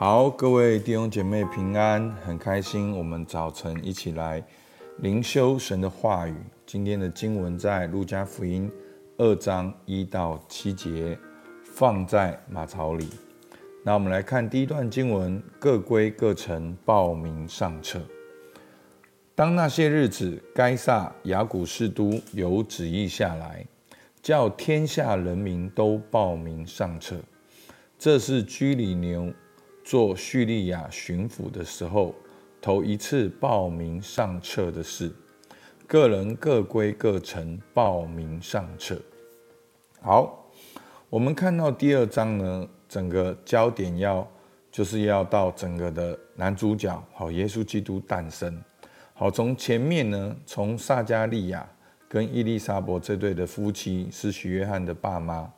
好，各位弟兄姐妹平安，很开心，我们早晨一起来灵修神的话语。今天的经文在路加福音二章一到七节，放在马槽里。那我们来看第一段经文，各归各城报名上册。当那些日子，该撒亚古士都有旨意下来，叫天下人民都报名上册。这是居里牛。做叙利亚巡抚的时候，头一次报名上册的事，各人各归各城报名上册。好，我们看到第二章呢，整个焦点要就是要到整个的男主角，好，耶稣基督诞生。好，从前面呢，从撒迦利亚跟伊丽莎白这对的夫妻，施洗约翰的爸妈，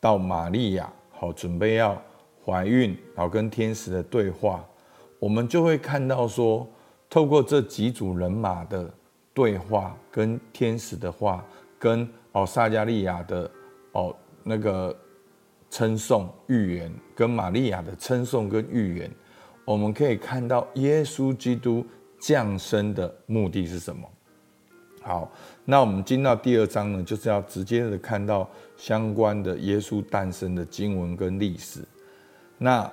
到玛利亚，好，准备要。怀孕，然后跟天使的对话，我们就会看到说，透过这几组人马的对话，跟天使的话，跟哦撒迦利亚的哦那个称颂预言，跟玛利亚的称颂跟预言，我们可以看到耶稣基督降生的目的是什么？好，那我们进到第二章呢，就是要直接的看到相关的耶稣诞生的经文跟历史。那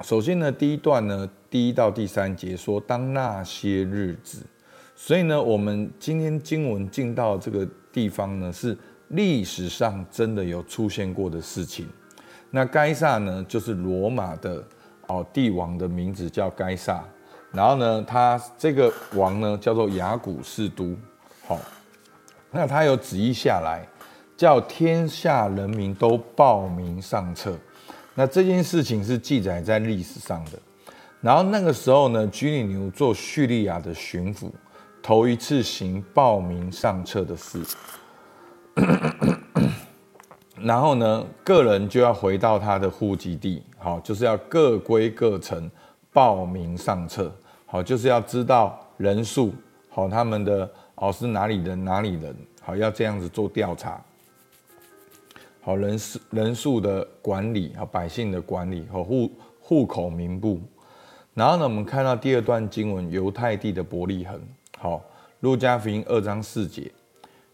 首先呢，第一段呢，第一到第三节说，当那些日子，所以呢，我们今天经文进到这个地方呢，是历史上真的有出现过的事情。那该撒呢，就是罗马的哦帝王的名字叫该撒，然后呢，他这个王呢叫做亚古士都，好，那他有旨意下来，叫天下人民都报名上册。那这件事情是记载在历史上的，然后那个时候呢，居里牛做叙利亚的巡抚，头一次行报名上册的事，然后呢，个人就要回到他的户籍地，好，就是要各归各城报名上册，好，就是要知道人数，好，他们的哦是哪里人哪里人，好，要这样子做调查。好，人数人数的管理，好，百姓的管理和户户口名簿。然后呢，我们看到第二段经文，犹太地的伯利恒。好，路加福音二章四节，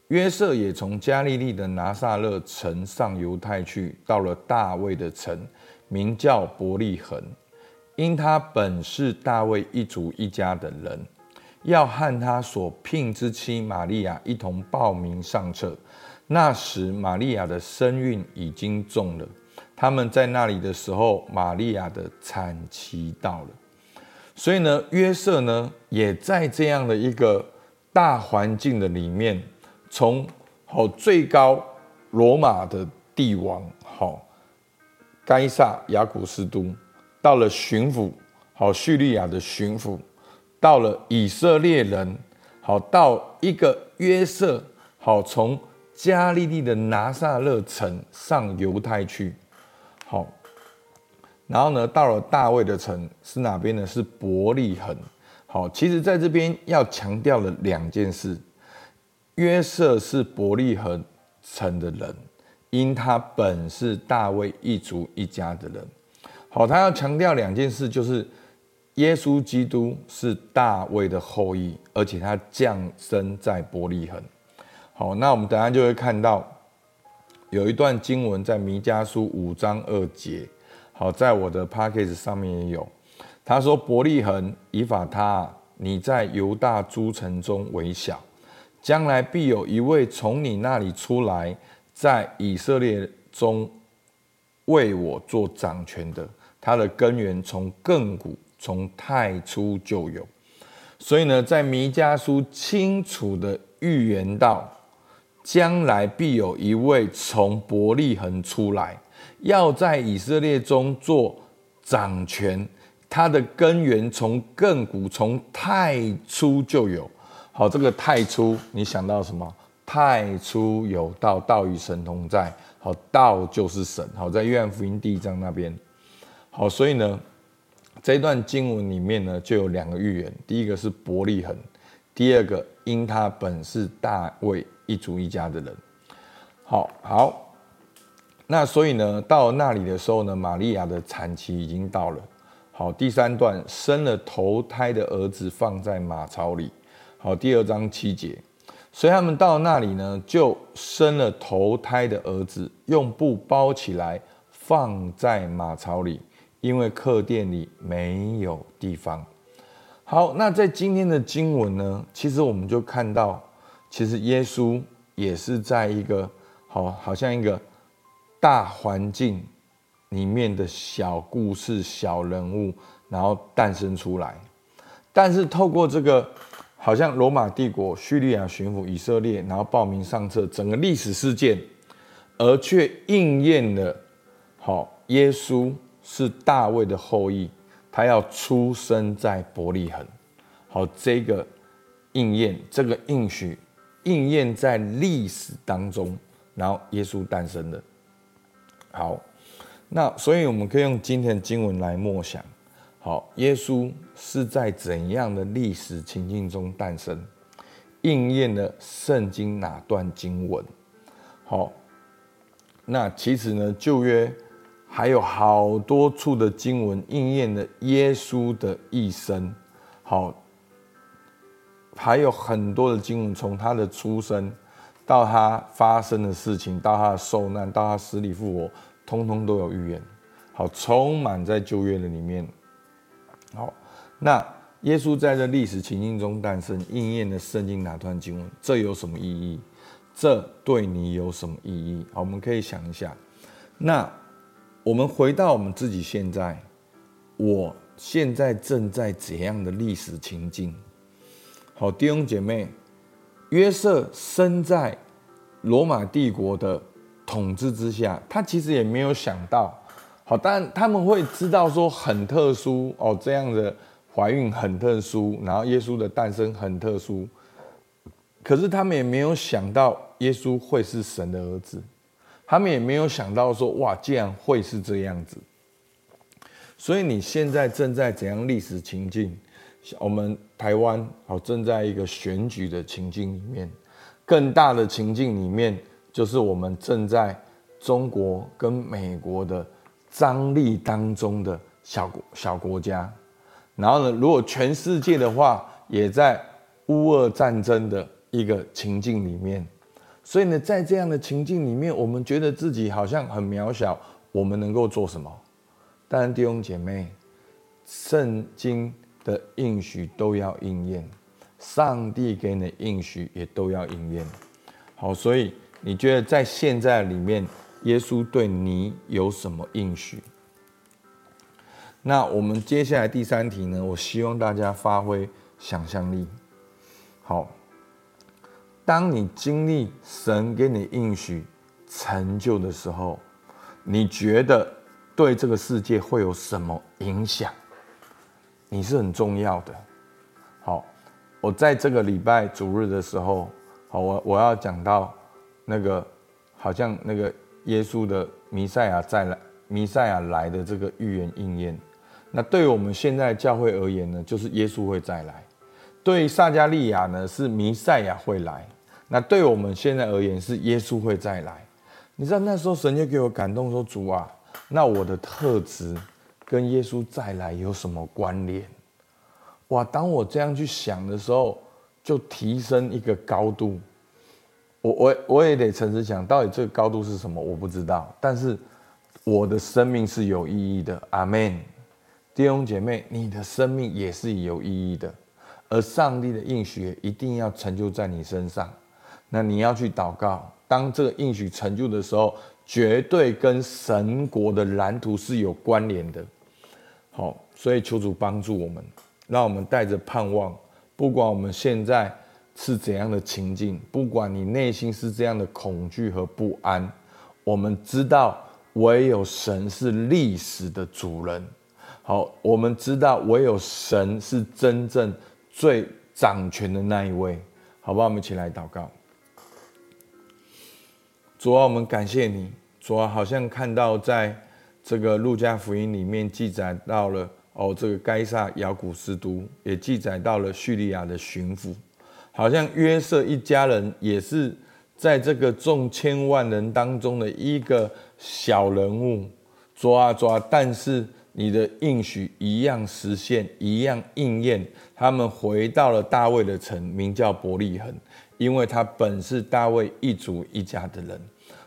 约瑟也从加利利的拿撒勒城上犹太去，到了大卫的城，名叫伯利恒，因他本是大卫一族一家的人，要和他所聘之妻玛利亚一同报名上册。那时，玛利亚的身孕已经重了。他们在那里的时候，玛利亚的产期到了。所以呢，约瑟呢，也在这样的一个大环境的里面，从好最高罗马的帝王好该萨亚古斯都，到了巡抚好叙利亚的巡抚，到了以色列人好到一个约瑟好从。加利利的拿撒勒城上犹太去，好，然后呢，到了大卫的城是哪边呢？是伯利恒。好，其实在这边要强调的两件事：约瑟是伯利恒城的人，因他本是大卫一族一家的人。好，他要强调两件事，就是耶稣基督是大卫的后裔，而且他降生在伯利恒。好，那我们等下就会看到有一段经文在弥迦书五章二节。好，在我的 Podcast 上面也有。他说：“伯利恒以法他，你在犹大诸城中为小，将来必有一位从你那里出来，在以色列中为我做掌权的。他的根源从亘古，从太初就有。所以呢，在弥迦书清楚的预言到。将来必有一位从伯利恒出来，要在以色列中做掌权。他的根源从亘古，从太初就有。好，这个太初，你想到什么？太初有道，道与神同在。好，道就是神。好，在约翰福音第一章那边。好，所以呢，这一段经文里面呢，就有两个预言。第一个是伯利恒，第二个因他本是大卫。一族一家的人，好好，那所以呢，到那里的时候呢，玛利亚的产期已经到了。好，第三段生了头胎的儿子放在马槽里。好，第二章七节，所以他们到那里呢，就生了头胎的儿子，用布包起来放在马槽里，因为客店里没有地方。好，那在今天的经文呢，其实我们就看到，其实耶稣也是在一个好，好像一个大环境里面的小故事、小人物，然后诞生出来。但是透过这个，好像罗马帝国、叙利亚巡抚、以色列，然后报名上册，整个历史事件，而却应验了，好，耶稣是大卫的后裔，他要出生在伯利恒。好，这个应验，这个应许应验在历史当中，然后耶稣诞生了。好。那所以我们可以用今天的经文来默想，好，耶稣是在怎样的历史情境中诞生，应验了圣经哪段经文？好，那其实呢，旧约还有好多处的经文应验了耶稣的一生，好，还有很多的经文从他的出生到他发生的事情，到他的受难，到他死里复活。通通都有预言，好，充满在旧约的里面。好，那耶稣在这历史情境中诞生，应验的圣经哪段经文？这有什么意义？这对你有什么意义？好，我们可以想一下。那我们回到我们自己现在，我现在正在怎样的历史情境？好，弟兄姐妹，约瑟生在罗马帝国的。统治之下，他其实也没有想到，好，但他们会知道说很特殊哦，这样的怀孕很特殊，然后耶稣的诞生很特殊，可是他们也没有想到耶稣会是神的儿子，他们也没有想到说哇，竟然会是这样子。所以你现在正在怎样历史情境？我们台湾好，正在一个选举的情境里面，更大的情境里面。就是我们正在中国跟美国的张力当中的小国小国家，然后呢，如果全世界的话，也在乌俄战争的一个情境里面，所以呢，在这样的情境里面，我们觉得自己好像很渺小，我们能够做什么？但弟兄姐妹，圣经的应许都要应验，上帝给你的应许也都要应验。好，所以。你觉得在现在里面，耶稣对你有什么应许？那我们接下来第三题呢？我希望大家发挥想象力。好，当你经历神给你应许成就的时候，你觉得对这个世界会有什么影响？你是很重要的。好，我在这个礼拜主日的时候，好，我我要讲到。那个好像那个耶稣的弥赛亚再来，弥赛亚来的这个预言应验。那对我们现在教会而言呢，就是耶稣会再来；对于撒迦利亚呢，是弥赛亚会来。那对我们现在而言，是耶稣会再来。你知道那时候神就给我感动说：“主啊，那我的特质跟耶稣再来有什么关联？”哇！当我这样去想的时候，就提升一个高度。我我我也得诚实讲，到底这个高度是什么，我不知道。但是我的生命是有意义的，阿门。弟兄姐妹，你的生命也是有意义的，而上帝的应许一定要成就在你身上。那你要去祷告，当这个应许成就的时候，绝对跟神国的蓝图是有关联的。好，所以求主帮助我们，让我们带着盼望，不管我们现在。是怎样的情境？不管你内心是这样的恐惧和不安，我们知道唯有神是历史的主人。好，我们知道唯有神是真正最掌权的那一位。好不好？我们一起来祷告。主啊，我们感谢你。主啊，好像看到在这个路加福音里面记载到了哦，这个该撒亚古斯都也记载到了叙利亚的巡抚。好像约瑟一家人也是在这个众千万人当中的一个小人物，抓啊抓，但是你的应许一样实现，一样应验。他们回到了大卫的城，名叫伯利恒，因为他本是大卫一族一家的人。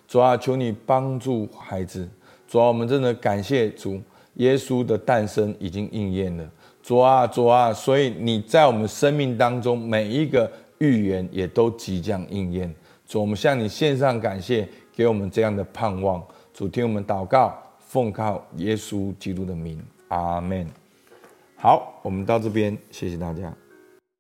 主啊，求你帮助孩子。主啊，我们真的感谢主，耶稣的诞生已经应验了。主啊，主啊，所以你在我们生命当中每一个预言也都即将应验。主，我们向你献上感谢，给我们这样的盼望。主，听我们祷告，奉靠耶稣基督的名，阿门。好，我们到这边，谢谢大家。